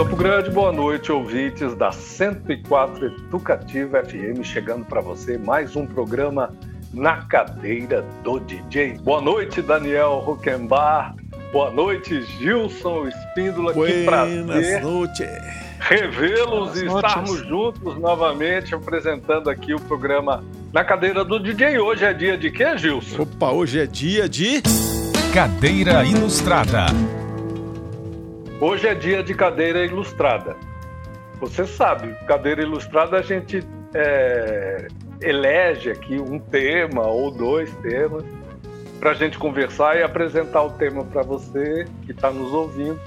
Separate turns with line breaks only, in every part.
Campo Grande, boa noite, ouvintes da 104 Educativa FM, chegando para você mais um programa na cadeira do DJ. Boa noite, Daniel Huckenbar. Boa noite, Gilson Espíndola.
Buenas
que prazer revê-los e estarmos juntos novamente apresentando aqui o programa na cadeira do DJ. Hoje é dia de quê, Gilson?
Opa, hoje é dia de.
Cadeira Ilustrada.
Hoje é dia de cadeira ilustrada. Você sabe, cadeira ilustrada a gente é, elege aqui um tema ou dois temas para a gente conversar e apresentar o tema para você que está nos ouvindo.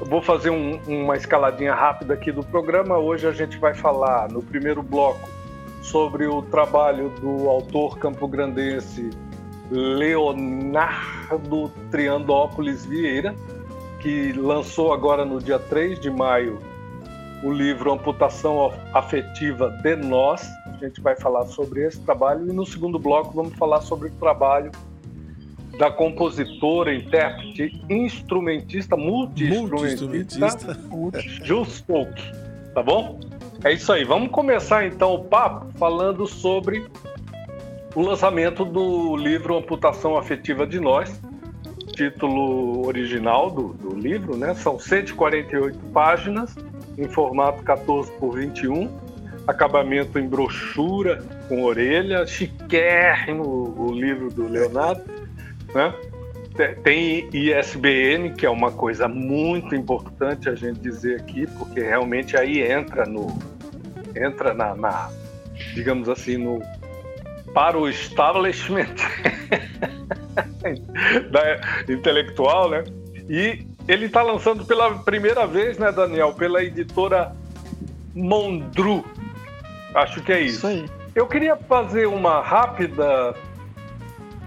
Eu vou fazer um, uma escaladinha rápida aqui do programa. Hoje a gente vai falar no primeiro bloco sobre o trabalho do autor campograndense Leonardo Triandópolis Vieira, que lançou agora no dia 3 de maio o livro Amputação Afetiva de Nós. A gente vai falar sobre esse trabalho e no segundo bloco vamos falar sobre o trabalho da compositora, intérprete, instrumentista, multi-instrumentista, Folk, tá bom? É isso aí. Vamos começar então o papo falando sobre o lançamento do livro Amputação Afetiva de Nós, título original do, do livro, né? São 148 páginas em formato 14 por 21, acabamento em brochura com orelha, chiquérrimo o livro do Leonardo, né? Tem ISBN, que é uma coisa muito importante a gente dizer aqui, porque realmente aí entra no entra na, na digamos assim, no para o establishment da intelectual, né? E ele está lançando pela primeira vez, né, Daniel, pela editora Mondru. Acho que é isso.
Isso aí.
Eu queria fazer uma rápida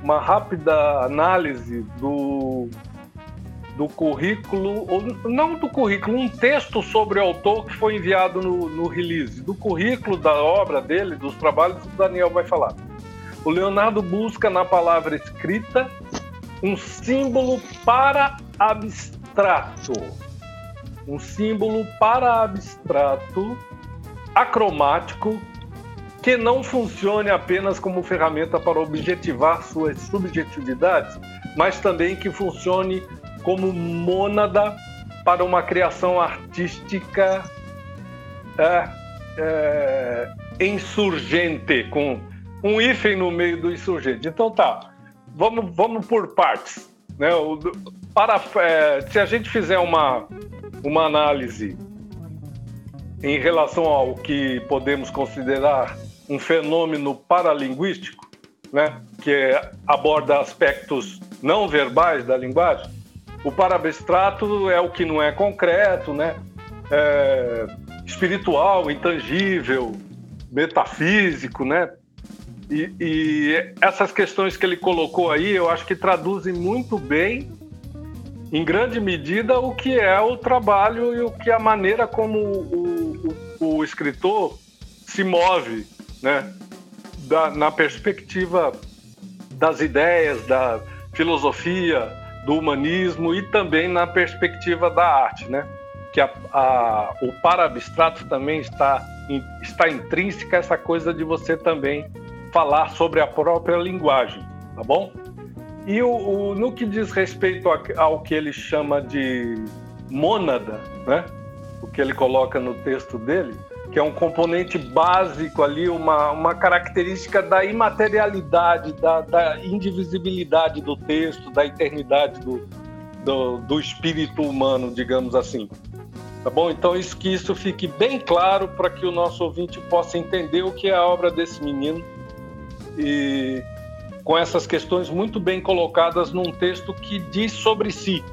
uma rápida análise do do currículo, ou não do currículo, um texto sobre o autor que foi enviado no, no release, do currículo da obra dele, dos trabalhos, o Daniel vai falar. O Leonardo busca na palavra escrita um símbolo para abstrato. Um símbolo para abstrato, acromático, que não funcione apenas como ferramenta para objetivar suas subjetividades, mas também que funcione como mônada para uma criação artística é, é, insurgente, com um hífen no meio do insurgente. Então tá, vamos, vamos por partes. Né? O, para, é, se a gente fizer uma, uma análise em relação ao que podemos considerar um fenômeno paralinguístico, né, que aborda aspectos não verbais da linguagem, o parabstrato é o que não é concreto, né, é espiritual, intangível, metafísico, né, e, e, essas questões que ele colocou aí, eu acho que traduzem muito bem, em grande medida, o que é o trabalho e o que a maneira como o, o, o escritor se move, né? Da, na perspectiva das ideias, da filosofia, do humanismo e também na perspectiva da arte, né? Que a, a, o para-abstrato também está, está intrínseca essa coisa de você também falar sobre a própria linguagem, tá bom? E o, o no que diz respeito a, ao que ele chama de mônada, né? O que ele coloca no texto dele, que é um componente básico ali, uma, uma característica da imaterialidade, da, da indivisibilidade do texto, da eternidade do, do, do, espírito humano, digamos assim. Tá bom? Então, isso que isso fique bem claro para que o nosso ouvinte possa entender o que é a obra desse menino e com essas questões muito bem colocadas num texto que diz sobre si,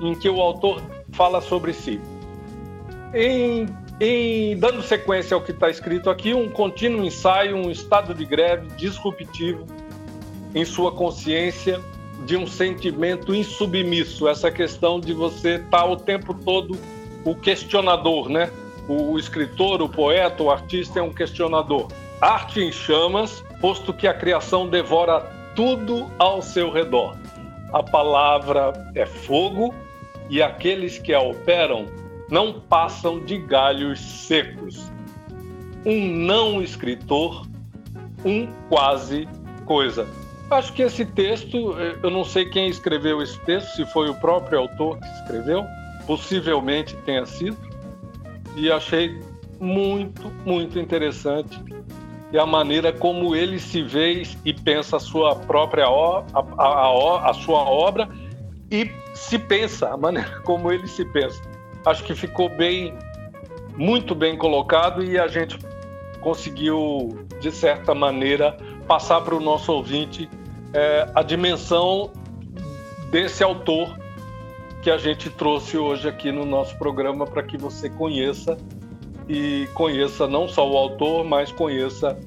em que o autor fala sobre si. Em, em dando sequência ao que está escrito aqui, um contínuo ensaio, um estado de greve disruptivo em sua consciência de um sentimento insubmisso, essa questão de você estar tá o tempo todo o questionador, né? O, escritor, o poeta, o artista é um questionador. Arte em chamas, posto que a criação devora tudo ao seu redor. A palavra é fogo e aqueles que a operam não passam de galhos secos. Um não escritor, um quase coisa. Acho que esse texto, eu não sei quem escreveu esse texto, se foi o próprio autor que escreveu, possivelmente tenha sido, e achei muito, muito interessante e a maneira como ele se vê e pensa a sua própria a, a, a sua obra e se pensa, a maneira como ele se pensa. Acho que ficou bem, muito bem colocado e a gente conseguiu, de certa maneira, passar para o nosso ouvinte é, a dimensão desse autor que a gente trouxe hoje aqui no nosso programa para que você conheça e conheça não só o autor, mas conheça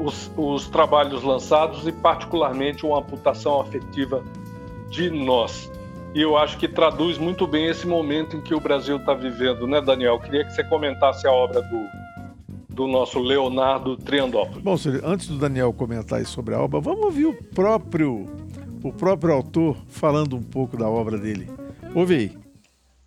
os, os trabalhos lançados e, particularmente, uma amputação afetiva de nós. E eu acho que traduz muito bem esse momento em que o Brasil está vivendo, né, Daniel? Queria que você comentasse a obra do, do nosso Leonardo Triandópolis.
Bom, antes do Daniel comentar sobre a obra, vamos ouvir o próprio, o próprio autor falando um pouco da obra dele. Ouve aí.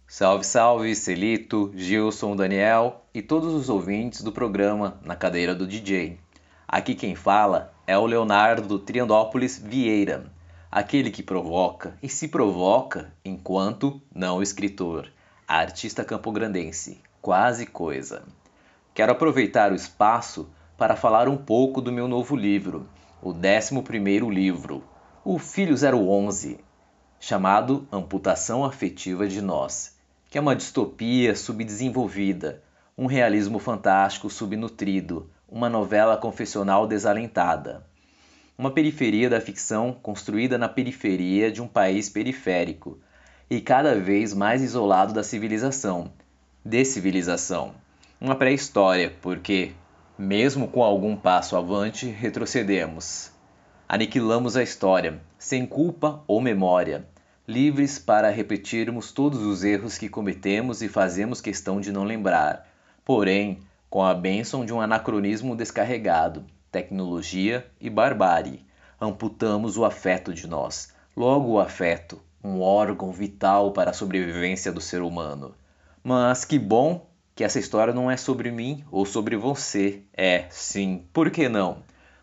Salve, salve, Celito, Gilson, Daniel e todos os ouvintes do programa Na Cadeira do DJ. Aqui quem fala é o Leonardo Triandópolis Vieira, aquele que provoca e se provoca enquanto não escritor, artista campograndense, quase coisa. Quero aproveitar o espaço para falar um pouco do meu novo livro, o 11º livro, o Filho 011, chamado Amputação Afetiva de Nós, que é uma distopia subdesenvolvida, um realismo fantástico subnutrido, uma novela confessional desalentada. Uma periferia da ficção construída na periferia de um país periférico e cada vez mais isolado da civilização, descivilização uma pré-história, porque, mesmo com algum passo avante, retrocedemos. Aniquilamos a história, sem culpa ou memória, livres para repetirmos todos os erros que cometemos e fazemos questão de não lembrar, porém, com a bênção de um anacronismo descarregado, tecnologia e barbárie, amputamos o afeto de nós. Logo, o afeto, um órgão vital para a sobrevivência do ser humano. Mas que bom que essa história não é sobre mim ou sobre você. É, sim, por que não?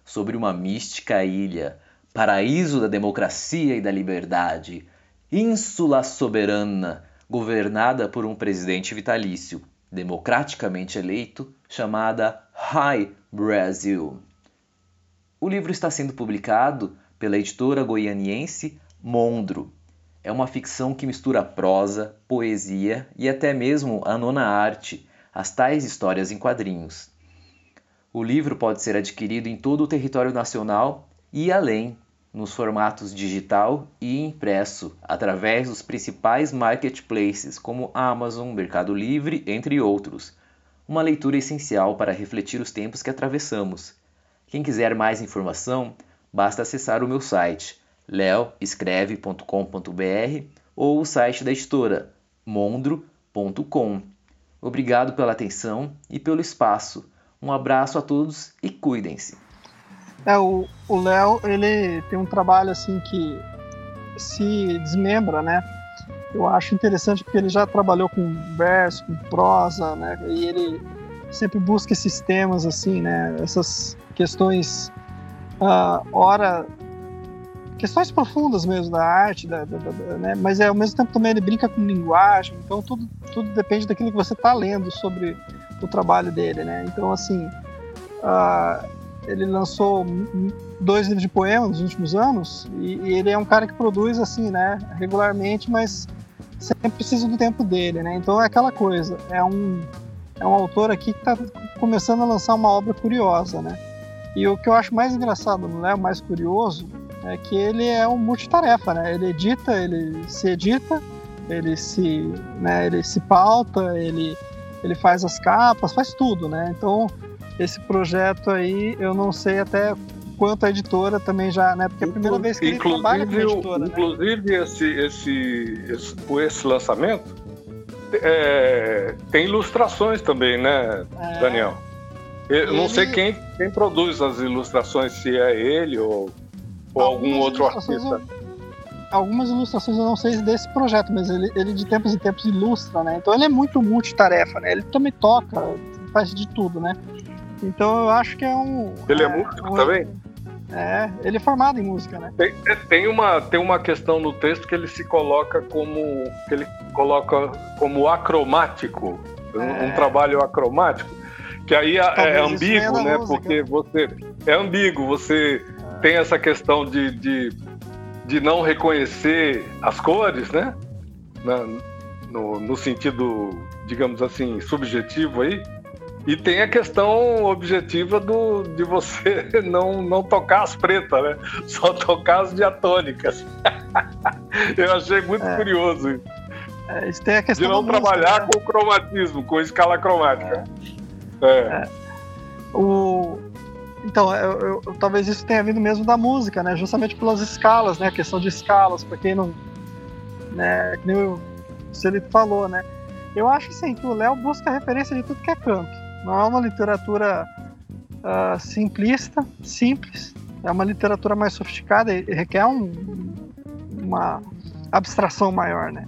Sobre uma mística ilha, paraíso da democracia e da liberdade, ínsula soberana, governada por um presidente vitalício, democraticamente eleito, chamada High Brasil. O livro está sendo publicado pela editora goianiense Mondro, é uma ficção que mistura prosa, poesia e até mesmo a nona arte, as tais histórias em quadrinhos. O livro pode ser adquirido em todo o território nacional e além, nos formatos digital e impresso, através dos principais marketplaces como Amazon, Mercado Livre, entre outros. Uma leitura essencial para refletir os tempos que atravessamos. Quem quiser mais informação, basta acessar o meu site leoescreve.com.br ou o site da editora mondro.com. Obrigado pela atenção e pelo espaço. Um abraço a todos e cuidem-se.
É, o Léo, ele tem um trabalho assim que se desmembra, né? Eu acho interessante porque ele já trabalhou com verso, com prosa, né? E ele sempre busca esses temas assim, né? Essas questões, uh, ora questões profundas mesmo da arte, da, da, da, né? mas é, ao mesmo tempo também ele brinca com linguagem, então tudo, tudo depende daquilo que você está lendo sobre o trabalho dele, né? Então, assim, uh, ele lançou dois livros de poemas nos últimos anos e, e, ele é um cara que produz, assim, né, regularmente, mas sempre precisa do tempo dele, né? Então é aquela coisa, é um, é um autor aqui que está começando a lançar uma obra curiosa, né? E o que eu acho mais engraçado no Léo, mais curioso, é que ele é um multitarefa, né? Ele edita, ele se edita, ele se, né, ele se pauta, ele, ele faz as capas, faz tudo, né? Então, esse projeto aí, eu não sei até quanto a editora também já, né? Porque é a primeira vez que ele trabalha com a editora.
Né? Inclusive, né? esse, esse, esse, esse lançamento é, tem ilustrações também, né, é. Daniel? Eu ele... não sei quem, quem produz as ilustrações, se é ele ou ou algum outro artista?
algumas ilustrações, eu não sei desse projeto, mas ele, ele de tempos em tempos ilustra, né? Então ele é muito multitarefa, né? Ele também toca, faz de tudo, né? Então eu acho que é um.
Ele é, é músico um, também?
É, ele é formado em música, né?
Tem, é, tem, uma, tem uma questão no texto que ele se coloca como. que ele coloca como acromático, é. um, um, trabalho acromático, que aí é, é ambíguo, né? Música. Porque você. É ambíguo, você é. tem essa questão de, de, de, não reconhecer as cores, né? Na, no, no sentido, digamos assim, subjetivo aí. E tem a questão objetiva do, de você não, não tocar as pretas, né? Só tocar as diatônicas. Eu achei muito é. curioso isso.
É, isso tem a questão
de não trabalhar música, né? com cromatismo, com escala cromática. É. é. é.
O... Então, eu, eu, talvez isso tenha vindo mesmo da música, né? Justamente pelas escalas, né? A questão de escalas, para quem não. Né? Que nem o Celito falou, né? Eu acho assim, que o Léo busca referência de tudo que é canto. Não é uma literatura uh, simplista, simples. É uma literatura mais sofisticada e requer um, uma abstração maior, né?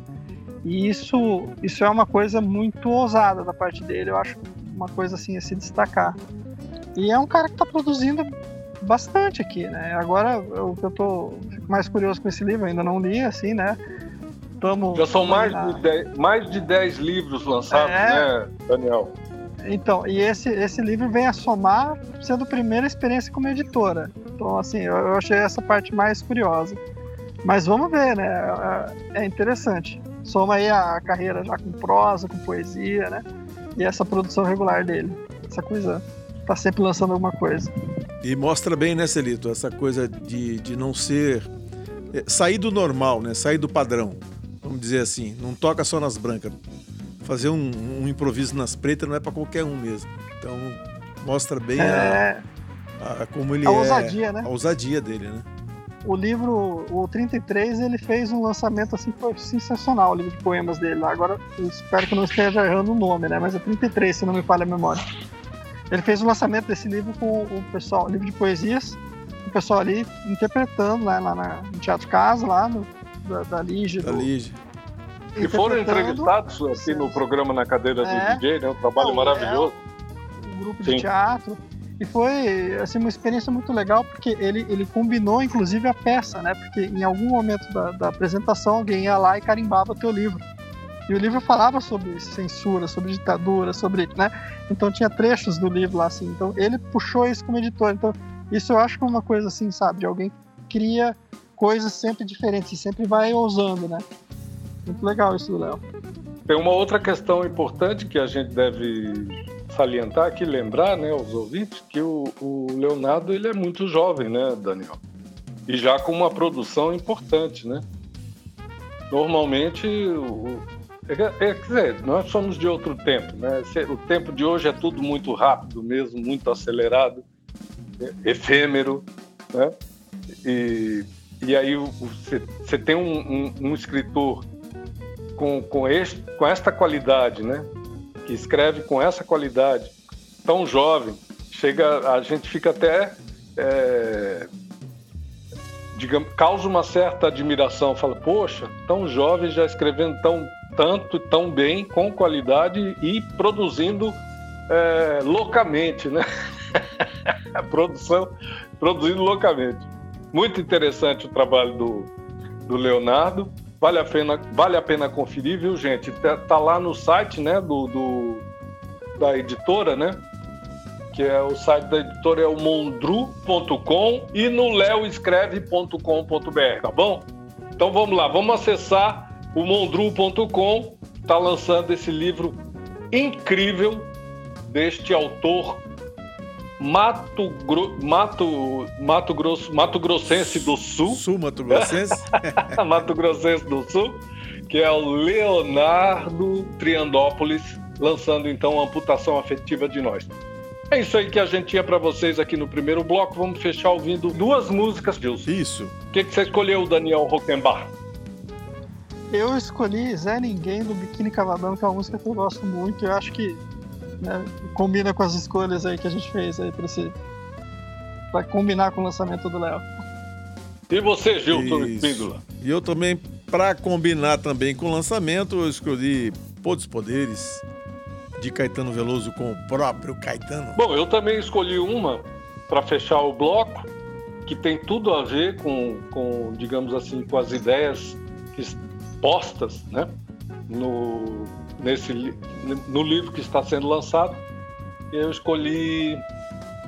E isso, isso é uma coisa muito ousada da parte dele. Eu acho uma coisa assim a se destacar. E é um cara que está produzindo bastante aqui, né? Agora o que eu tô fico mais curioso com esse livro, ainda não li, assim, né?
Tamo, Já são mais, de dez, mais de 10 livros lançados, é... né, Daniel?
Então, e esse, esse livro vem a somar sendo a primeira experiência como editora. Então, assim, eu, eu achei essa parte mais curiosa. Mas vamos ver, né? É, é interessante. Soma aí a carreira já com prosa, com poesia, né? E essa produção regular dele. Essa coisa. Tá sempre lançando alguma coisa.
E mostra bem, né, Celito? Essa coisa de, de não ser. É, sair do normal, né? Sair do padrão. Vamos dizer assim. Não toca só nas brancas fazer um, um improviso nas pretas não é para qualquer um mesmo. Então mostra bem é... a, a, como ele
a
é.
ousadia, né?
A ousadia dele, né?
O livro, o 33, ele fez um lançamento assim que foi sensacional, o livro de poemas dele lá. Agora, eu espero que eu não esteja errando o nome, né? Mas é 33, se não me falha a memória. Ele fez o lançamento desse livro com o pessoal, livro de poesias, o pessoal ali interpretando né, lá na, no Teatro Casa, lá no, da, da Lige.
Da do, Lige
e foram entrevistados aqui no programa na cadeira do é, DJ, né? Um trabalho maravilhoso.
É, um grupo de Sim. teatro. E foi assim, uma experiência muito legal, porque ele, ele combinou, inclusive, a peça, né? Porque em algum momento da, da apresentação alguém ia lá e carimbava teu livro. E o livro falava sobre censura, sobre ditadura, sobre. Né? Então tinha trechos do livro lá, assim. Então ele puxou isso como editor. Então, isso eu acho que é uma coisa assim, sabe? De alguém que cria coisas sempre diferentes e sempre vai ousando, né? Muito legal isso do Léo.
Tem uma outra questão importante que a gente deve salientar aqui, lembrar, né, aos ouvintes, que o, o Leonardo ele é muito jovem, né, Daniel? E já com uma produção importante, né? Normalmente, o, é, é, quer dizer, nós somos de outro tempo, né? O tempo de hoje é tudo muito rápido mesmo, muito acelerado, é, efêmero, né? E, e aí você tem um, um, um escritor com, com, este, com esta qualidade, né? Que escreve com essa qualidade, tão jovem, chega, a gente fica até, é, digamos, causa uma certa admiração, fala, poxa, tão jovem já escrevendo tão tanto, tão bem, com qualidade e produzindo é, loucamente, né? produção, produzindo loucamente. Muito interessante o trabalho do, do Leonardo. Vale a pena, vale a pena conferir, viu, gente? Tá, tá lá no site, né, do, do, da editora, né? Que é o site da editora é o mondru.com e no leoescreve.com.br, tá bom? Então vamos lá, vamos acessar o mondru.com. Tá lançando esse livro incrível deste autor Mato, Gro... Mato, Mato Grosso, Mato Grossense do Sul.
Sul Mato Grossense.
Mato Grossense do Sul, que é o Leonardo Triandópolis, lançando então a amputação afetiva de nós. É isso aí que a gente tinha para vocês aqui no primeiro bloco. Vamos fechar ouvindo duas músicas, Gilson.
Isso.
O que, que você escolheu, Daniel Rockenbach?
Eu escolhi Zé Ninguém do Biquíni Cavadão, que é uma música que eu gosto muito. Eu acho que né, combina com as escolhas aí que a gente fez aí para esse para combinar com o lançamento do Léo.
E você, Gilson Espíndola?
E eu também, para combinar também com o lançamento, eu escolhi Pô dos Poderes, de Caetano Veloso com o próprio Caetano.
Bom, eu também escolhi uma para fechar o bloco, que tem tudo a ver com, com digamos assim, com as ideias postas né, no, nesse, no livro que está sendo lançado. Eu escolhi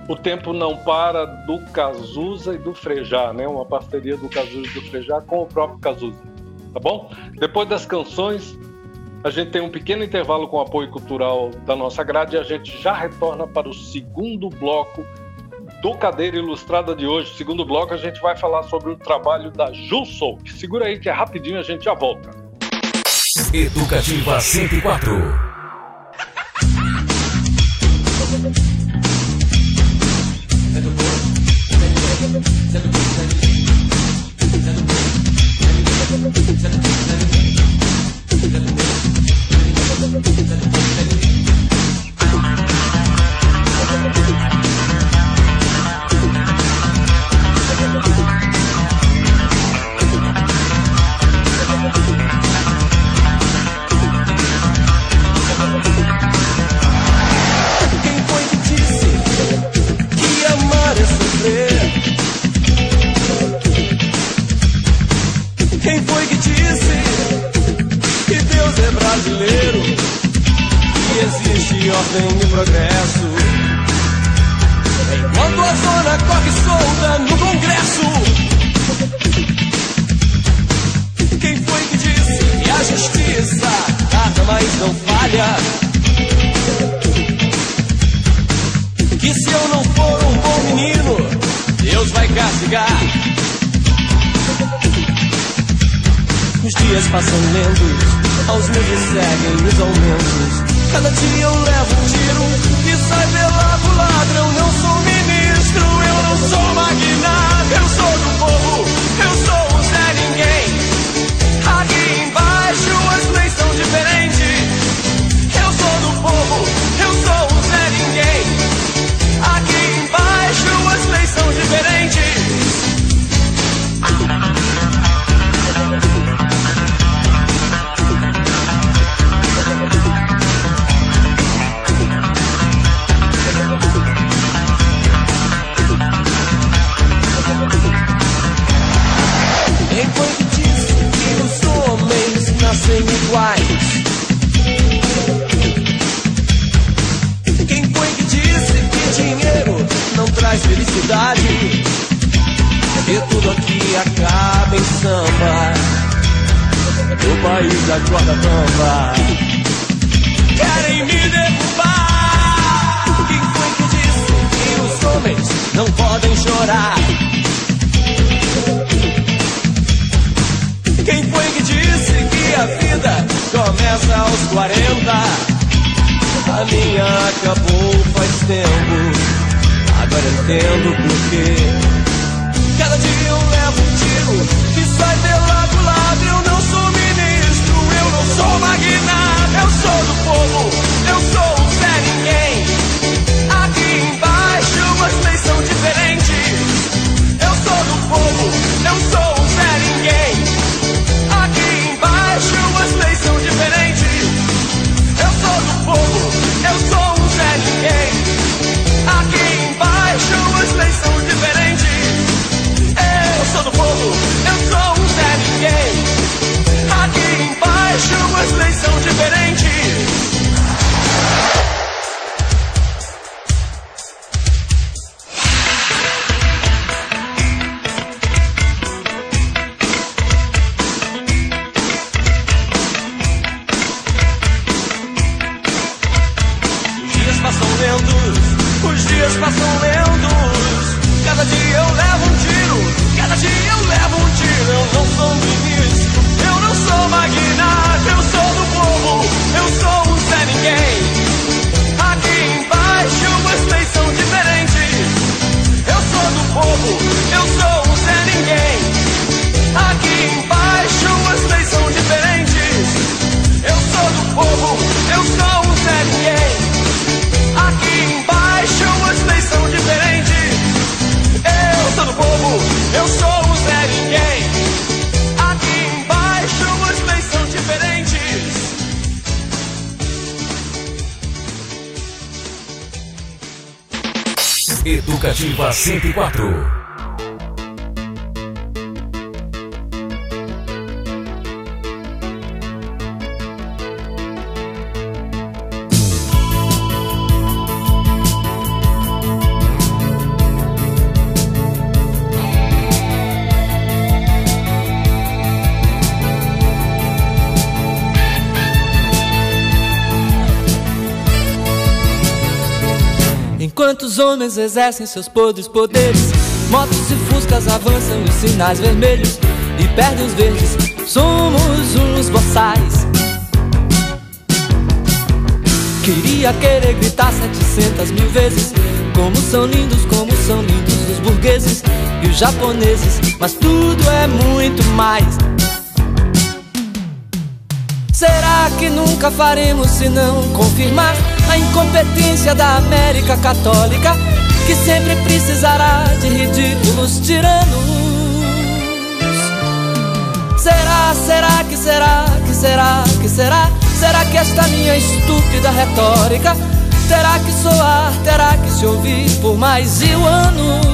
O Tempo Não Para, do Cazuza e do Frejá, né, uma parceria do Cazuza e do Frejá com o próprio Cazuza. Tá bom? Depois das canções, a gente tem um pequeno intervalo com apoio cultural da nossa grade e a gente já retorna para o segundo bloco do Cadeira Ilustrada de hoje. Segundo bloco, a gente vai falar sobre o trabalho da Jussou. Segura aí que é rapidinho, a gente já volta.
Educativa 104. cidade. E
tudo
aqui acaba em samba. No país da corda bamba. Querem me derrubar. Quem foi que disse que
os homens
não podem chorar? Quem foi que disse que a vida começa aos 40? A minha acabou faz tempo. Parecendo porque. Cada dia eu levo um tiro que sai pelo lado. Eu não sou ministro, eu não sou magnata, eu sou do povo, eu sou
Educativa 104.
Homens exercem seus podres poderes, motos e fuscas avançam os sinais vermelhos. E perdem os verdes. Somos uns boçais. Queria querer gritar setecentas mil vezes. Como são lindos, como são lindos os burgueses e os japoneses. Mas tudo é muito mais. Será que nunca faremos se não confirmar a incompetência da América Católica, que sempre precisará de ridículos tiranos. Será, será que será, que será, que será? Será que esta minha estúpida retórica terá que soar, terá que se ouvir por mais mil anos?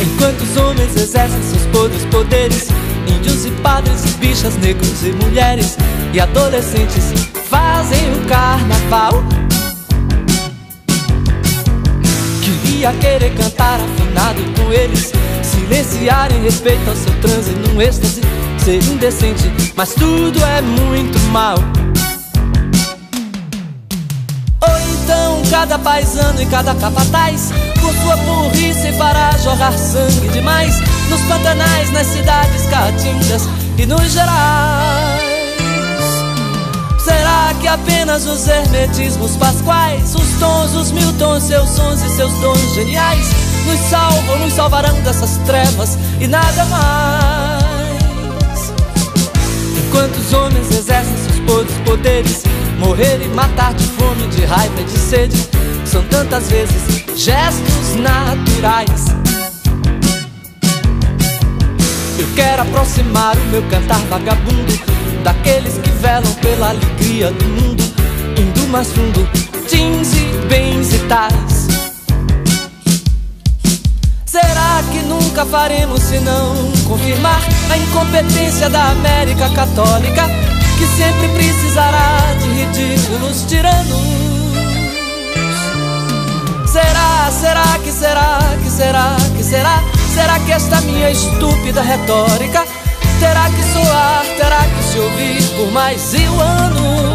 Enquanto os homens exercem seus podres poderes, índios e padres, bichas, negros e mulheres e adolescentes fazem o carnaval. Queria querer cantar afinado com eles, silenciar em respeito ao seu transe num êxtase, ser indecente, mas tudo é muito mal. Então cada paisano e cada capataz, com sua burrice fará jorrar sangue demais nos pantanais, nas cidades caatingas e nos gerais. Será que apenas os hermetismos pasquais, os tons, os mil tons, seus sons e seus dons geniais, nos salvam, nos salvarão dessas trevas e nada mais? Enquanto os homens exercem seus podres poderes, morrer e matar de fome, de raiva e de sede, são tantas vezes gestos naturais. Eu quero aproximar o meu cantar vagabundo daqueles que velam pela alegria do mundo, indo mais fundo, jeans e bens e tais. Será que nunca faremos senão confirmar a incompetência da América Católica, que sempre precisará de ridículos tiranos? Será, será que será, que será, que será? Será que esta minha estúpida retórica terá que soar, terá que se ouvir por mais mil anos.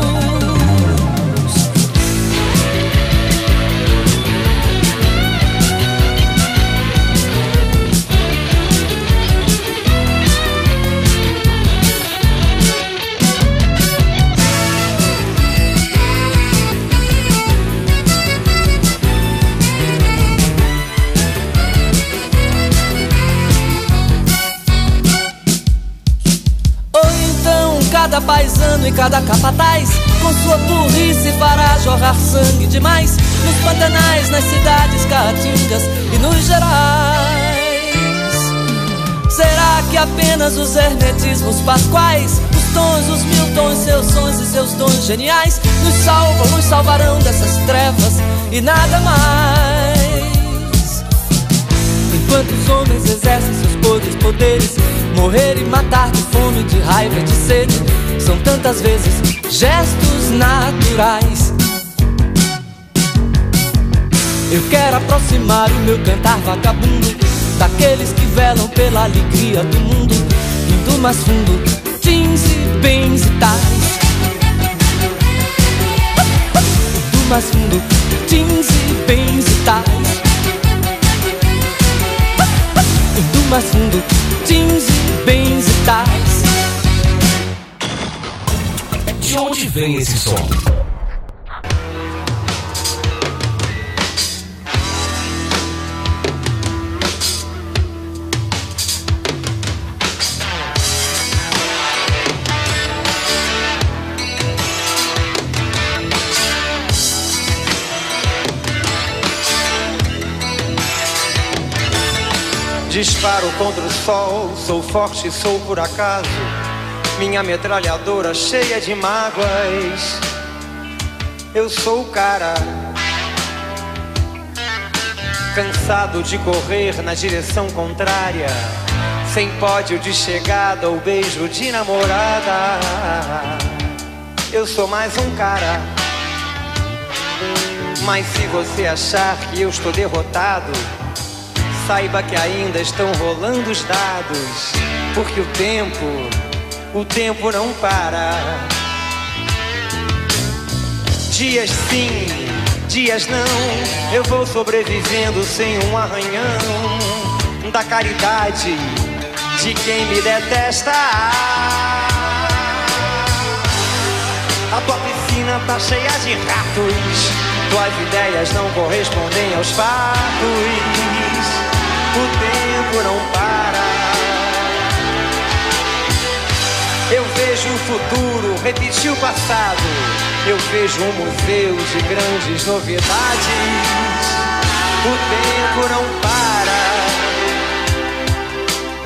Capataz Com sua burrice fará jorrar sangue demais Nos pantanais, nas cidades caatingas e nos gerais. Será que apenas os hermetismos pasquais Os tons, os mil tons, seus sons e seus dons geniais Nos salvam, nos salvarão dessas trevas e nada mais? Enquanto os homens exercem seus podres poderes Morrer e matar de fome, de raiva, de sede São tantas vezes gestos naturais. Eu quero aproximar o meu cantar vagabundo Daqueles que velam pela alegria do mundo Indo mais fundo, jeans e bens e tais. Indo mais fundo, jeans e bens e tais. Indo mais fundo, jeans e bens e tais.
De onde vem esse som?
Disparo contra o sol, sou forte, sou por acaso. Minha metralhadora cheia de mágoas. Eu sou o cara cansado de correr na direção contrária, sem pódio de chegada ou beijo de namorada. Eu sou mais um cara. Mas se você achar que eu estou derrotado, saiba que ainda estão rolando os dados, porque o tempo, o tempo não para. Dias sim, dias não, eu vou sobrevivendo sem um arranhão da caridade de quem me detesta. A tua piscina tá cheia de ratos, tuas ideias não correspondem aos fatos. O tempo não para. Vejo o futuro repetir o passado. Eu vejo um museu de grandes novidades. O tempo não para.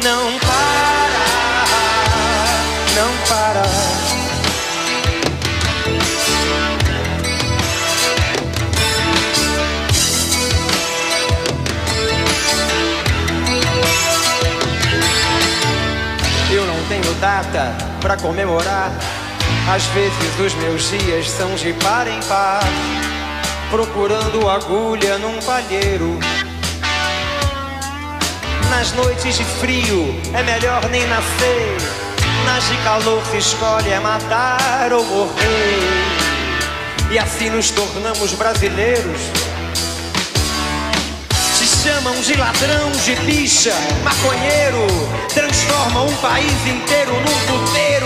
Não para. Não para. Eu não tenho data pra comemorar. Às vezes os meus dias são de par em par, procurando agulha num palheiro. Nas noites de frio é melhor nem nascer. Nas de calor se escolhe é matar ou morrer. E assim nos tornamos brasileiros. Chamam de ladrão, de bicha, maconheiro. Transformam um país inteiro num puteiro.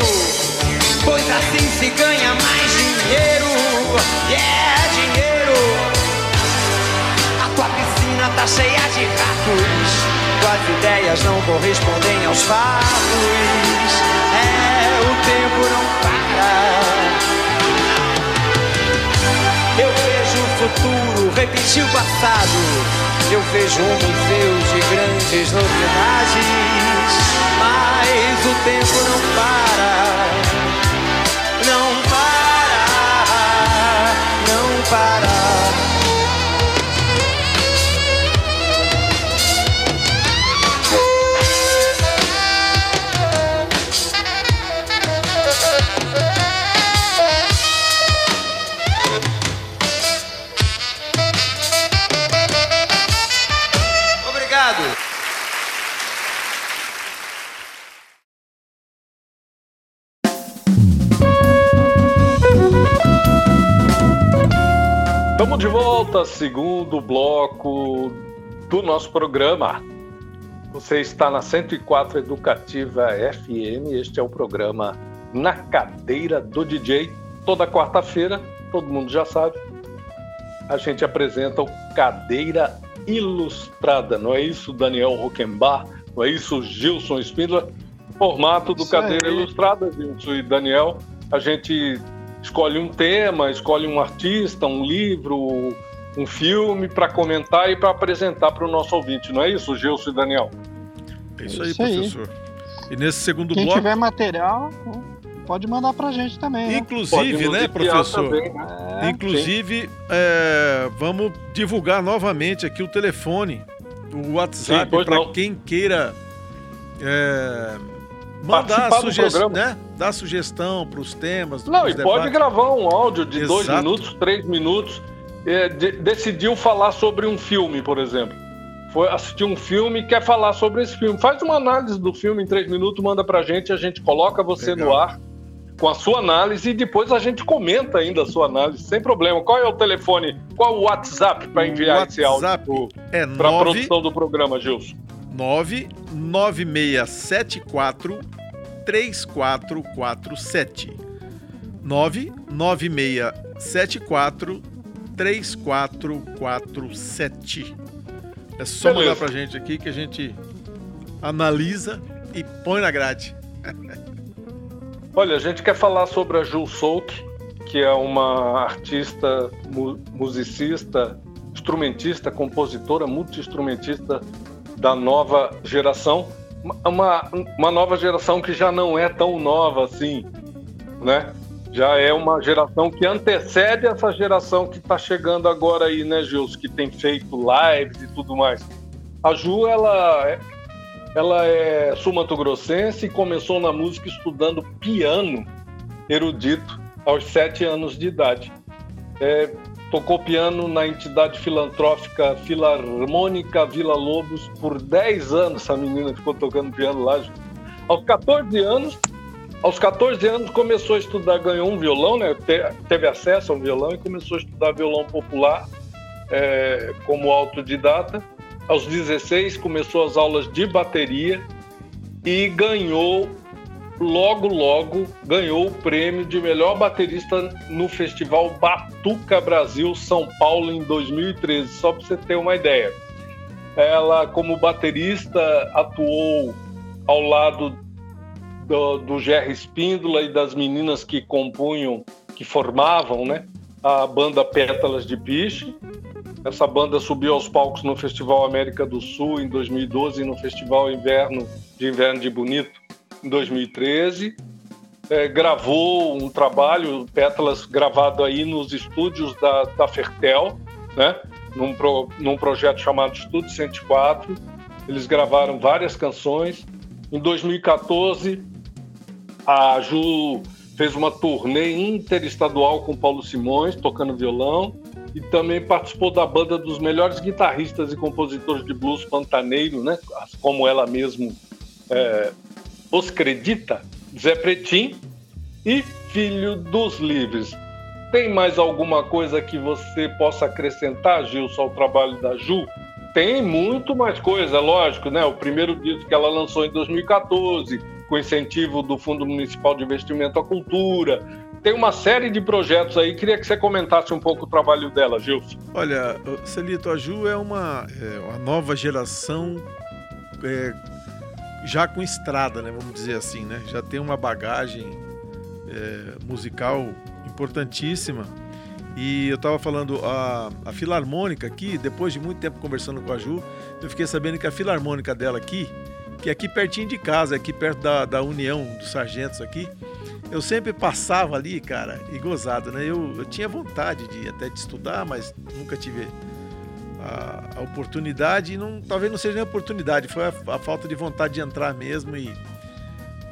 Pois assim se ganha mais dinheiro. Yeah, dinheiro. A tua piscina tá cheia de ratos. Tuas ideias não correspondem aos fatos. É, o tempo não para. Eu vejo o futuro repetir o passado. Eu vejo um museu de grandes novidades. Mas o tempo não para. Não para. Não para.
Estamos de volta, segundo bloco do nosso programa. Você está na 104 Educativa FM. Este é o programa Na Cadeira do DJ. Toda quarta-feira, todo mundo já sabe, a gente apresenta o Cadeira Ilustrada. Não é isso, Daniel Roquembar? Não é isso, Gilson Spindler? Formato do
Isso
Cadeira
aí.
Ilustrada, Gilson e Daniel. A gente escolhe um tema, escolhe um artista, um livro, um filme para comentar e para apresentar para o nosso ouvinte. Não é isso, Gilson e Daniel?
É isso aí,
Isso aí.
professor. E nesse segundo
Quem
bloco,
tiver material, pode mandar pra gente também. Né?
inclusive, né, professor?
também, né?
É,
Inclusive, é, vamos divulgar novamente aqui o telefone, o WhatsApp, para quem queira é, mandar
do
sugestão, né? Dar sugestão para os temas.
Não, e pode
debates.
gravar um áudio de dois
Exato.
minutos, três minutos. É, de- decidiu falar sobre um filme, por exemplo. Foi assistir um filme e quer falar sobre esse filme. Faz uma análise do filme em três minutos, manda pra gente, a gente coloca você
Legal.
no ar com a sua análise e depois a gente comenta ainda a sua análise, sem problema. Qual é o telefone? Qual é o WhatsApp para enviar
O
esse áudio
WhatsApp é
para a
9
produção do programa, Gilson?
99674 3447. 99674 3447. É só
Beleza.
mandar pra gente aqui que a gente analisa e põe na grade.
Olha, a gente quer falar sobre a Jul Souk, que é uma artista, mu- musicista, instrumentista, compositora, multi-instrumentista da nova geração. Uma, uma nova geração que já não é tão nova assim, né? Já é uma geração que antecede essa geração que está chegando agora aí, né, Gilson? Que tem feito lives e tudo mais. A Ju, ela, é, ela é sul-mato-grossense e começou na música estudando piano erudito aos sete anos de idade. É, tocou piano na entidade filantrófica Filarmônica Vila Lobos por 10 anos. Essa menina ficou tocando piano lá. Aos 14 anos, aos 14 anos começou a estudar, ganhou um violão, né? teve acesso a um violão e começou a estudar violão popular é, como autodidata. Aos 16 começou as aulas de bateria e ganhou logo, logo ganhou o prêmio de melhor baterista no Festival Batuca Brasil São Paulo em 2013, só para você ter uma ideia. Ela, como baterista, atuou ao lado do, do Jerry Espíndola e das meninas que compunham, que formavam né, a banda Pétalas de Piche. Essa banda subiu aos palcos no Festival América do Sul em 2012 e no Festival Inverno de Inverno de Bonito em 2013. É, gravou um trabalho, Pétalas, gravado aí nos estúdios da, da Fertel, né? num, pro, num projeto chamado Estúdio 104. Eles gravaram várias canções. Em 2014, a Ju fez uma turnê interestadual com Paulo Simões, tocando violão, e também participou da banda dos melhores guitarristas e compositores de blues pantaneiro, né? como ela mesmo é, os Credita, Zé Pretim e Filho dos Livres. Tem mais alguma coisa que você possa acrescentar, Gilson, ao trabalho da Ju? Tem muito mais coisa, lógico, né? O primeiro disco que ela lançou em 2014, com incentivo do Fundo Municipal de Investimento à Cultura. Tem uma série de projetos aí. Queria que você comentasse um pouco o trabalho dela, Gilson.
Olha, Celito, a Ju é uma, é uma nova geração é, já com estrada, né? Vamos dizer assim, né? Já tem uma bagagem é, musical importantíssima. E eu estava falando, a, a Filarmônica aqui, depois de muito tempo conversando com a Ju, eu fiquei sabendo que a Filarmônica dela aqui, que é aqui pertinho de casa, aqui perto da, da União dos Sargentos aqui, eu sempre passava ali, cara, e gozado, né? Eu, eu tinha vontade de até de estudar, mas nunca tive a, a oportunidade, não, talvez não seja nem a oportunidade, foi a, a, falta de vontade de entrar mesmo e,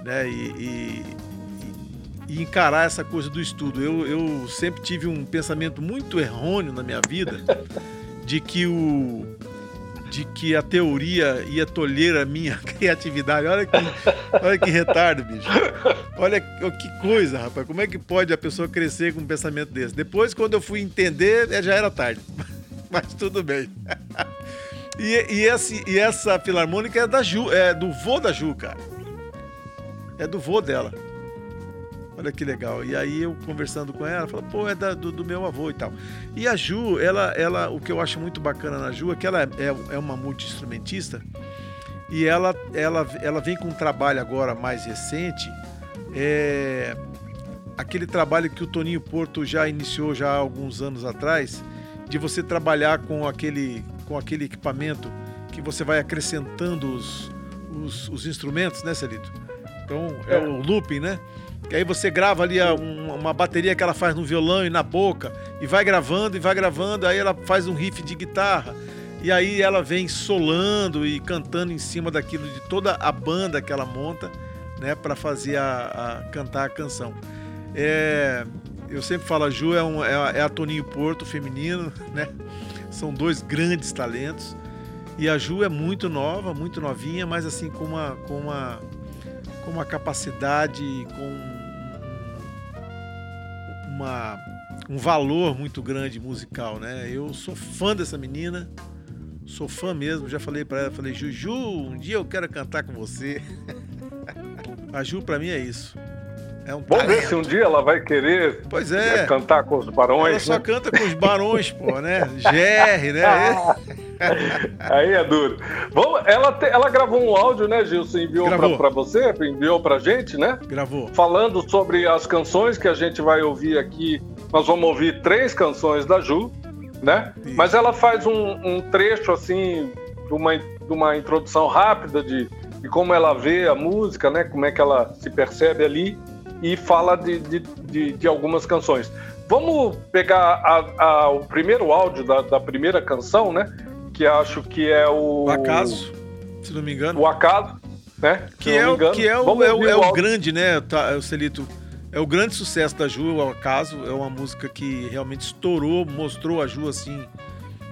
né, e, e, e, encarar essa coisa do estudo. Eu, eu sempre tive um pensamento muito errôneo na minha vida de que o de que a teoria ia tolher a minha criatividade. Olha que, olha que retardo, bicho. Olha que coisa, rapaz. Como é que pode a pessoa crescer com um pensamento desse? Depois, quando eu fui entender, já era tarde mas tudo bem. E, e, esse, e essa filarmônica é da Ju, é do vô da Ju, cara. É do vô dela. Olha que legal. E aí eu conversando com ela, falou, pô, é da, do, do, meu avô e tal. E a Ju, ela, ela, o que eu acho muito bacana na Ju é que ela é, é uma multi-instrumentista e ela, ela, ela vem com um trabalho agora mais recente, é aquele trabalho que o Toninho Porto já iniciou já há alguns anos atrás, de você trabalhar com aquele, com aquele equipamento que você vai acrescentando os, os, os instrumentos, né, Celito? Então é, é, o looping, né? Que aí você grava ali a, um, uma bateria que ela faz no violão e na boca, e vai gravando e vai gravando, aí ela faz um riff de guitarra, e aí ela vem solando e cantando em cima daquilo de toda a banda que ela monta, né, para fazer a, a, cantar a canção. É, eu sempre falo, a Ju é, um, é, é a Toninho Porto feminino, né? São dois grandes talentos. E a Ju é muito nova, muito novinha, mas assim com uma, com uma, com uma capacidade, com uma, um valor muito grande musical, né? Eu sou fã dessa menina, sou fã mesmo. Já falei para ela, falei Juju, um dia eu quero cantar com você. a Ju para mim é isso.
É um Vamos ver se um dia ela vai querer
pois é.
cantar com os barões. Ela
só
né?
canta com os barões, pô, né? GR, né?
Aí é duro. Vamos, ela, te, ela gravou um áudio, né, Gilson? Enviou para você, enviou pra gente, né?
Gravou.
Falando sobre as canções que a gente vai ouvir aqui. Nós vamos ouvir três canções da Ju, né? Isso. Mas ela faz um, um, trecho, assim, de uma, de uma introdução rápida de, de como ela vê a música, né? Como é que ela se percebe ali e fala de, de, de, de algumas canções. Vamos pegar a, a, o primeiro áudio da, da, primeira canção, né? Que acho que é o.
O Acaso, se não me engano.
O Acaso, né?
Que é, o, que é, o, é, o, é o grande, né, tá, Celito? É o grande sucesso da Ju, o Acaso. É uma música que realmente estourou, mostrou a Ju assim.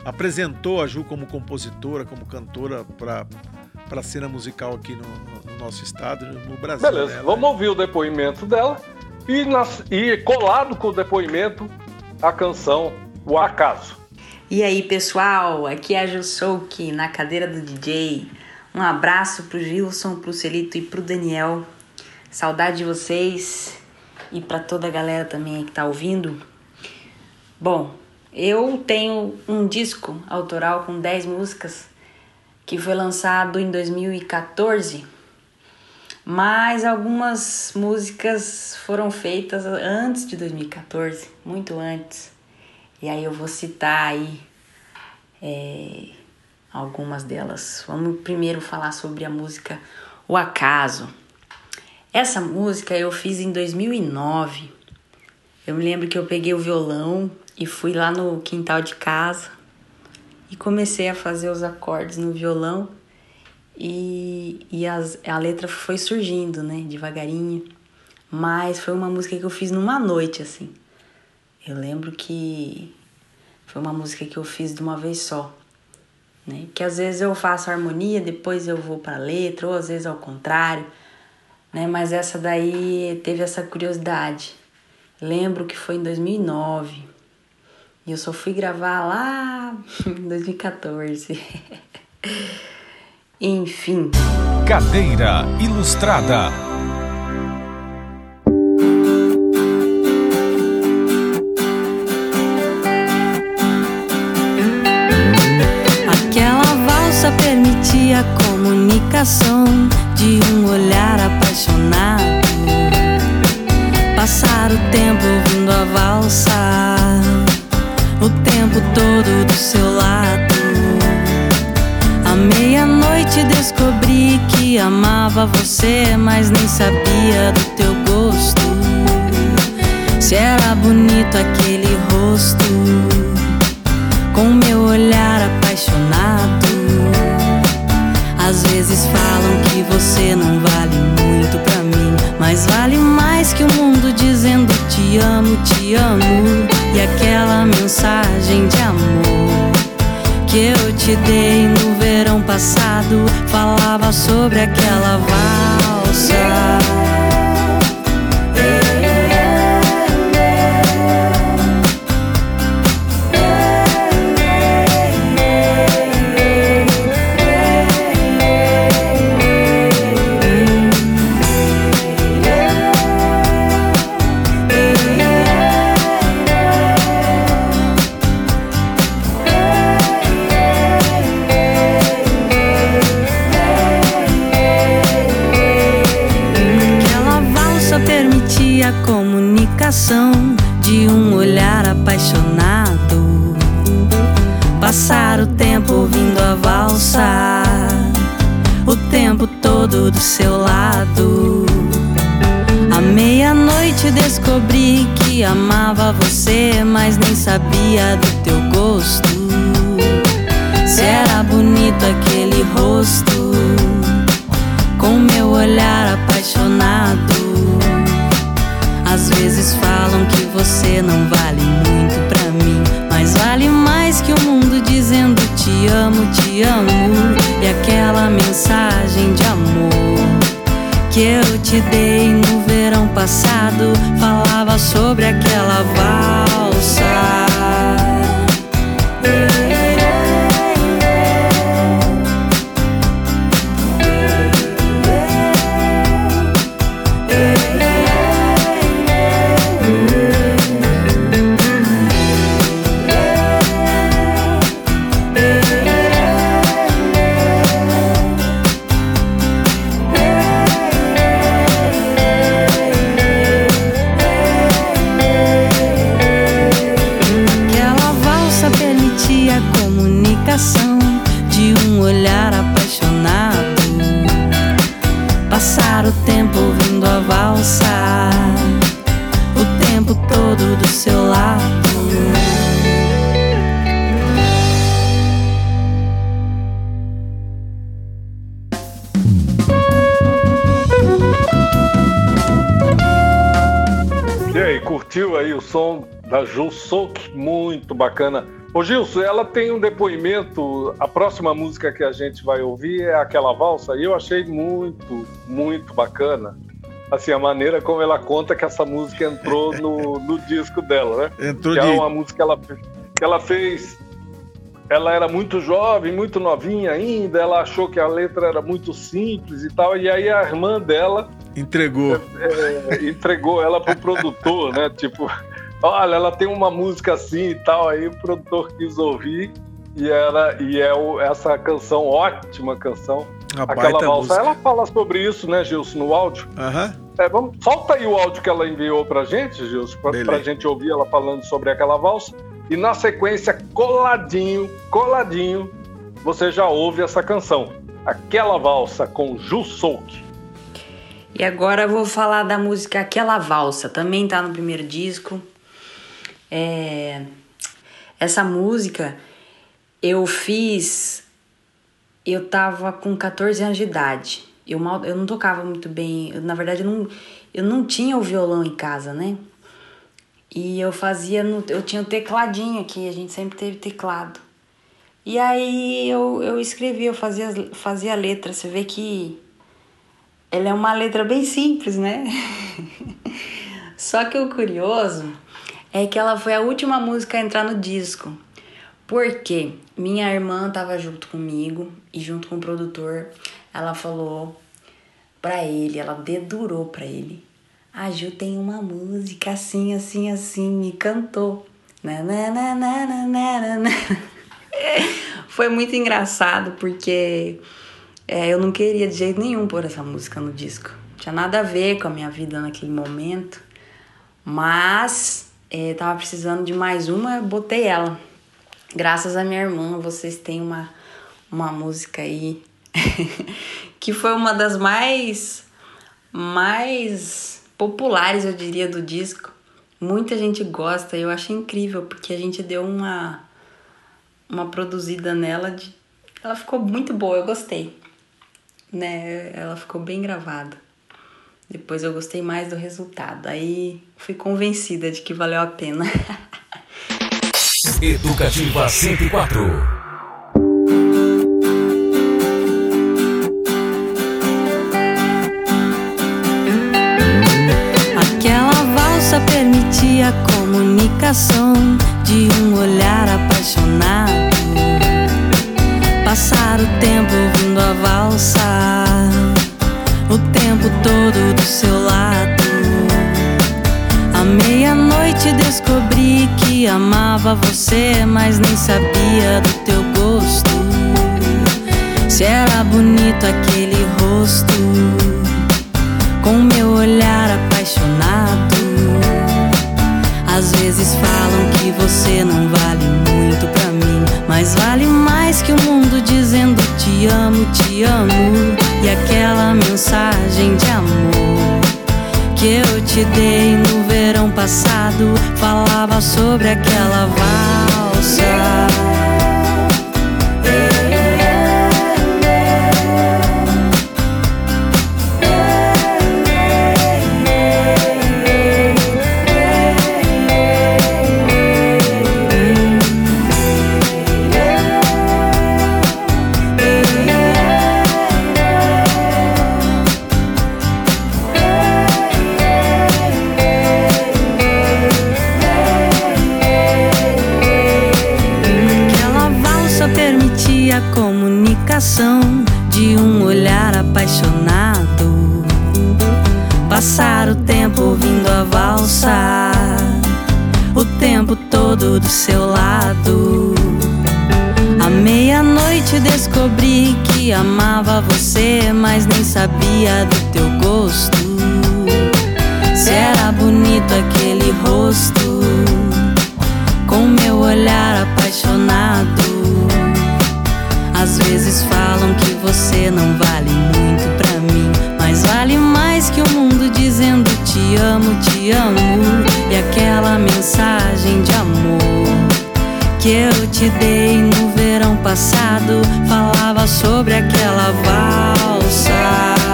Apresentou a Ju como compositora, como cantora para para a cena musical aqui no, no, nosso estado, no Brasil.
Beleza, dela, vamos né? ouvir o depoimento dela e, nas, e colado com o depoimento a canção O Acaso.
E aí pessoal, aqui é a Ju Souk na cadeira do DJ. Um abraço pro Gilson, pro Celito e pro Daniel. Saudade de vocês e para toda a galera também que tá ouvindo. Bom, eu tenho um disco autoral com 10 músicas que foi lançado em 2014, mas algumas músicas foram feitas antes de 2014, muito antes. E aí eu vou citar aí é, algumas delas. Vamos primeiro falar sobre a música O Acaso. Essa música eu fiz em 2009. Eu me lembro que eu peguei o violão e fui lá no quintal de casa e comecei a fazer os acordes no violão e, e as, a letra foi surgindo, né, devagarinho. Mas foi uma música que eu fiz numa noite, assim. Eu lembro que foi uma música que eu fiz de uma vez só, né? Que às vezes eu faço harmonia, depois eu vou para letra, ou às vezes ao contrário, né? Mas essa daí teve essa curiosidade. Lembro que foi em 2009. E eu só fui gravar lá em 2014. Enfim.
Cadeira Ilustrada.
Aquela valsa permitia a comunicação de um olhar apaixonado. Passar o tempo ouvindo a valsa o tempo todo do seu lado. À meia-noite descobri que amava você, mas nem sabia do teu gosto. Se era bonito aquele
bacana. Ô Gilson, ela tem um depoimento. A próxima música que a gente vai ouvir é aquela valsa, e eu achei muito, muito bacana. Assim, a maneira como ela conta que essa música entrou no, no disco dela, né?
Entrou
que
de...
é uma música que ela, que ela fez. Ela era muito jovem, muito novinha ainda, ela achou que a letra era muito simples e tal, e aí a irmã dela
Entregou.
é, entregou ela pro produtor, né? Tipo, olha, ela tem uma música assim e tal, aí o produtor quis ouvir e era e é o- essa canção ótima canção,
Uma
aquela
baita
valsa.
música.
Ela fala sobre isso, né, Gilson, no áudio.
Aham.
É, vamos, solta aí o áudio que ela enviou pra gente, Gilson, pra,
Beleza.
pra gente ouvir ela falando sobre aquela valsa. E na sequência, coladinho, coladinho, você já ouve essa canção. Aquela valsa com Ju Souk.
E agora eu vou falar da música Aquela Valsa, também tá no primeiro disco. É, Essa música eu fiz. Eu tava com 14 anos de idade. Eu, mal, eu não tocava muito bem. eu, na verdade, eu não, eu não tinha o violão em casa, né? E eu fazia. No, eu tinha o tecladinho aqui, a gente sempre teve teclado. E aí eu, eu escrevi, eu fazia, fazia letra. Você vê que ela é uma letra bem simples, né? Só que o curioso é que ela foi a última música a entrar no disco. Porque minha irmã tava junto comigo e junto com o produtor, ela falou pra ele, ela dedurou pra ele. A Ju tem uma música assim, assim, assim, e cantou. Na, na, na, na, na, na. Foi muito engraçado porque é, eu não queria de jeito nenhum pôr essa música no disco. Tinha nada a ver com a minha vida naquele momento. Mas é, tava precisando de mais uma, botei ela. Graças à minha irmã, vocês têm uma, uma música aí que foi uma das mais, mais populares, eu diria, do disco. Muita gente gosta eu acho incrível porque a gente deu uma, uma produzida nela. De, ela ficou muito boa, eu gostei. Né? Ela ficou bem gravada. Depois eu gostei mais do resultado. Aí fui convencida de que valeu a pena.
Educativa 104.
Aquela valsa permitia a comunicação de um olhar apaixonado. Passar o tempo ouvindo a valsa, tempo todo do seu lado. À meia-noite descobri que amava você, mas nem sabia do teu gosto. Se era bonito aquele rosto com meu olhar apaixonado. Às vezes falam que você não vale muito pra mim, mas vale mais que o mundo dizendo te amo, te amo. E aquela mensagem de amor que eu te dei no verão passado falava sobre aquela valsa. Seu lado. À meia-noite descobri que amava você, mas nem sabia do teu gosto. Se era bonito aquele rosto com meu olhar apaixonado. Às vezes falam que você não vale muito pra mim, mas vale mais que o mundo dizendo te amo, te amo. E aquela mensagem de amor que eu te dei no verão passado falava sobre aquela valsa.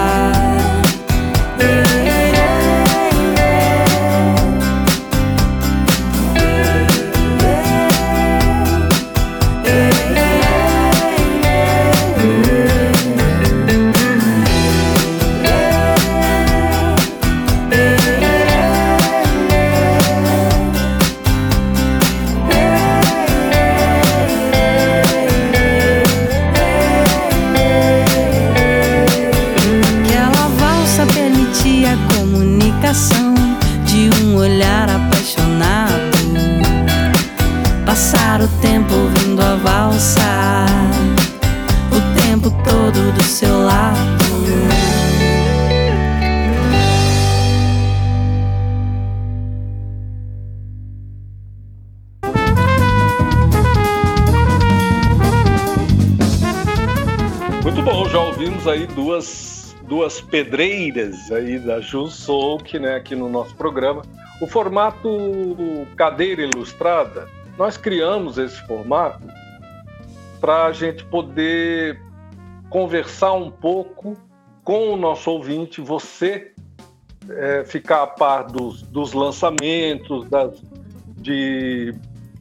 Pedreiras aí da Ju Souk, né, aqui no nosso programa. O formato cadeira ilustrada, nós criamos esse formato para a gente poder conversar um pouco com o nosso ouvinte, você é, ficar a par dos, dos lançamentos, das, de,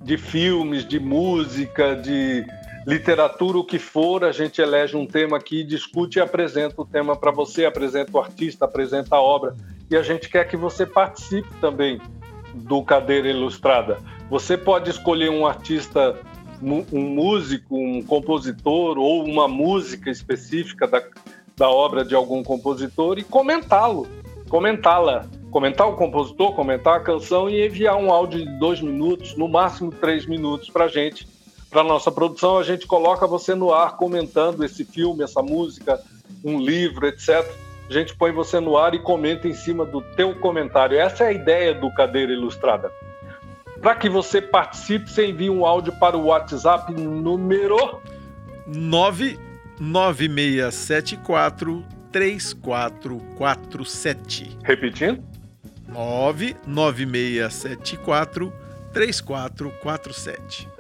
de filmes, de música, de literatura, o que for, a gente elege um tema aqui, discute e apresenta o tema para você, apresenta o artista, apresenta a obra. E a gente quer que você participe também do Cadeira Ilustrada. Você pode escolher um artista, um músico, um compositor ou uma música específica da, da obra de algum compositor e comentá-lo, comentá-la. Comentar o compositor, comentar a canção e enviar um áudio de dois minutos, no máximo três minutos, para a gente para nossa produção, a gente coloca você no ar comentando esse filme, essa música, um livro, etc. A gente põe você no ar e comenta em cima do teu comentário. Essa é a ideia do Cadeira Ilustrada. Para que você participe, você envia um áudio para o WhatsApp número
99674 3447.
repetindo,
99674 3447.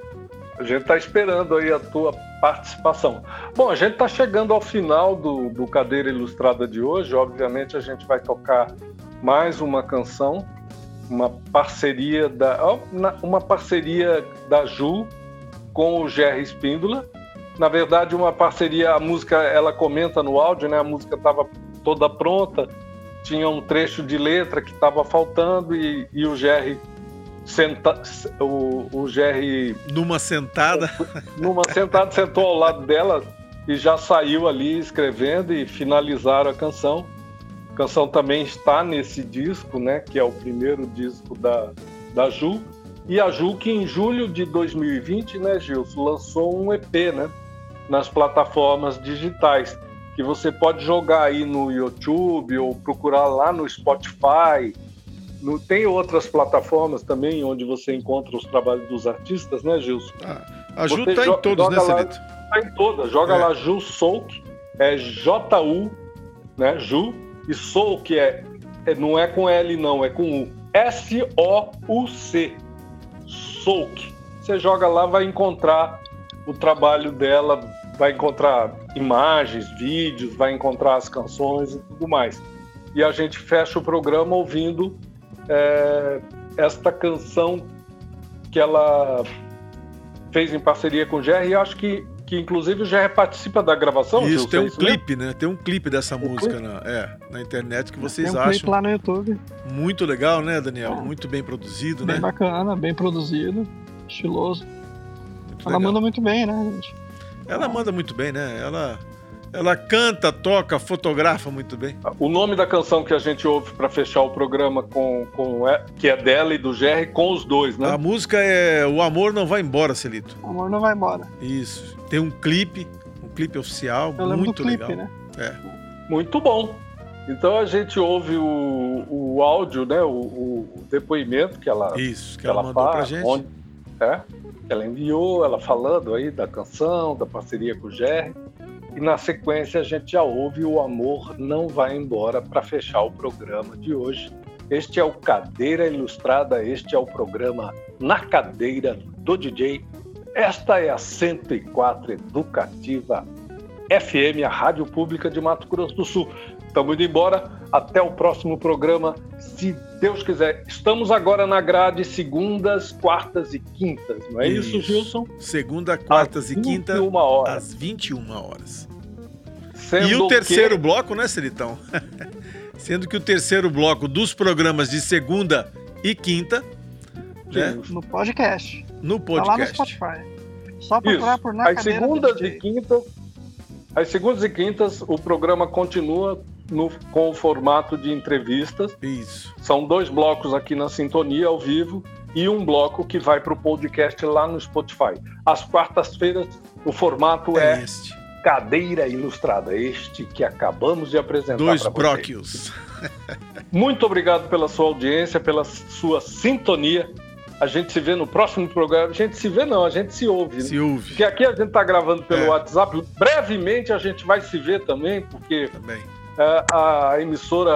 A gente está esperando aí a tua participação. Bom, a gente está chegando ao final do, do Cadeira Ilustrada de hoje. Obviamente, a gente vai tocar mais uma canção, uma parceria da, uma parceria da Ju com o Jerry Espíndola. Na verdade, uma parceria, a música, ela comenta no áudio, né? A música estava toda pronta, tinha um trecho de letra que estava faltando e, e o Jerry senta, o, o Jerry
Numa sentada,
numa sentada, sentou ao lado dela e já saiu ali escrevendo e finalizaram a canção. A canção também está nesse disco, né? Que é o primeiro disco da, da Ju. E a Ju, que em julho de 2020, né, Gilson, lançou um EP, né? Nas plataformas digitais. Que você pode jogar aí no YouTube ou procurar lá no Spotify. No- tem outras plataformas também onde você encontra os trabalhos dos artistas, né, Gilson?
a Ju tá
jo-
em todos, né, Celito?
Tá em todas. Joga
É.
lá Ju Souk, é J-U, né? Ju, e Souk é, é- não é com L, não, é com U. S-O-U-C. Souk. Você joga lá, vai encontrar o trabalho dela, vai encontrar imagens, vídeos, vai encontrar as canções e tudo mais. E a gente fecha o programa ouvindo é, esta canção que ela fez em parceria com o Jerry, e acho que, que inclusive o Jerry participa da gravação.
Isso,
Gil,
tem um
isso mesmo?
clipe, né? Tem um clipe dessa música na, é, na internet que vocês
Tem um clipe
acham
lá no YouTube,
muito legal, né, Daniel?
É.
Muito bem produzido,
bem
né?
bacana, bem produzido, estiloso.
Muito
Ela
legal.
manda muito bem, né, gente?
Ela manda muito bem, né? Ela, ela canta, toca, fotografa muito bem.
O nome da canção que a gente ouve para fechar o programa com, com é- que é dela e do Jerry com os dois, né?
A música é O Amor Não Vai Embora, Celito.
O amor não vai embora.
Isso. Tem um clipe, um clipe oficial,
Eu
muito
do clipe,
legal.
né?
É.
Muito bom. Então a gente ouve o, o áudio, né? O, o depoimento que ela
Isso, que ela, mandou
faz,
pra gente.
onde- é, ela enviou, ela falando aí da canção, da parceria com o Jerry. E na sequência a gente já ouve O Amor Não Vai Embora para fechar o programa de hoje. Este é o Cadeira Ilustrada, este é o programa Na Cadeira do DJ. Esta é a 104 Educativa FM, a Rádio Pública de Mato Grosso do Sul. Estamos indo embora. Até o próximo programa, se Deus quiser. Estamos agora na grade segundas, quartas e quintas, não é isso, isso Gilson?
Segunda, quartas às e quintas,
horas.
às 21 horas. Sendo e o terceiro que... bloco, né, Celitão? Sendo que o terceiro bloco dos programas de segunda e quinta.
Né? No podcast.
No podcast. Tá lá no
Spotify. Só procurar
Isso.
por na
As segundas e quintas. As segundas e quintas, o programa continua no, com o formato de entrevistas.
Isso.
São dois blocos aqui na Sintonia, ao vivo, e um bloco que vai para o podcast lá no Spotify. Às quartas-feiras, o formato é, é este. Cadeira Ilustrada, este que acabamos de apresentar.
Dois bróquios.
Muito obrigado pela sua audiência, pela sua sintonia. A gente se vê no próximo programa. A gente se vê, não, a gente se ouve.
Se né? ouve.
Porque aqui a gente está gravando pelo é. WhatsApp. Brevemente a gente vai se ver também, porque também. É, a emissora,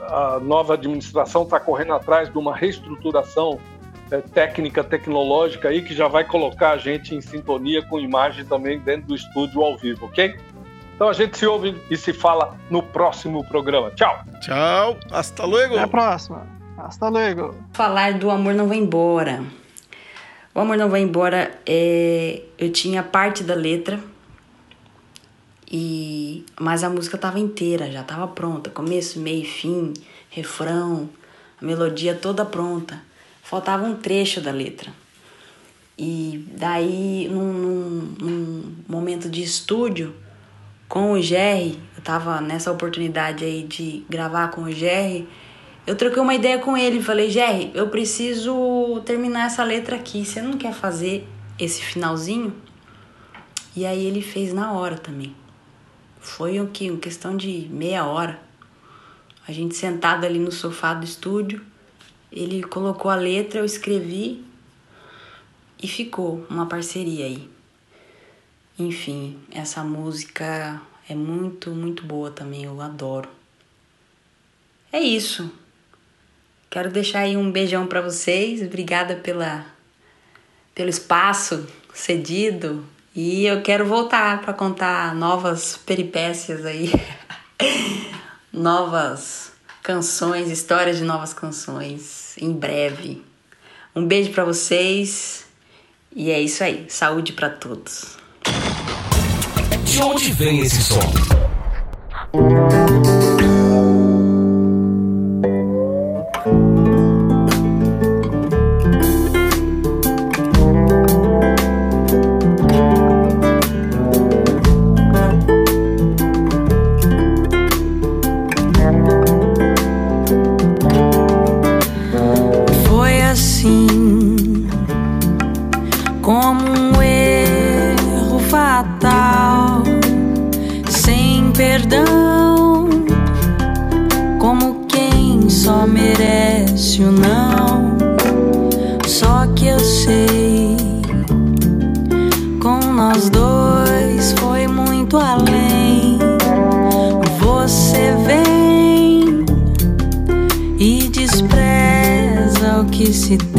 a nova administração está correndo atrás de uma reestruturação é, técnica, tecnológica aí, que já vai colocar a gente em sintonia com imagem também dentro do estúdio ao vivo, ok? Então a gente se ouve e se fala no próximo programa. Tchau!
Tchau! Hasta luego!
Até a próxima! Hasta luego!
Falar do Amor Não Vai Embora. O Amor Não Vai Embora, é... eu tinha parte da letra e mas a música tava inteira, já tava pronta, começo, meio, fim, refrão, a melodia toda pronta. Faltava um trecho da letra. E daí, num, num, num momento de estúdio com o Jerry, eu tava nessa oportunidade aí de gravar com o Jerry, eu troquei uma ideia com ele, falei, Jerry, eu preciso terminar essa letra aqui, você não quer fazer esse finalzinho? E aí ele fez na hora também. Foi o que? Uma questão de meia hora. A gente sentado ali no sofá do estúdio, ele colocou a letra, eu escrevi e ficou uma parceria aí. Enfim, essa música é muito, muito boa também, eu adoro. É isso. Quero deixar aí um beijão para vocês. Obrigada pela pelo espaço cedido e eu quero voltar para contar novas peripécias aí, novas canções, histórias de novas canções em breve. Um beijo para vocês e é isso aí. Saúde para todos.
De onde vem esse som?
Amor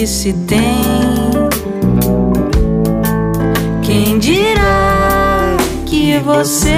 que se tem. Quem dirá que você,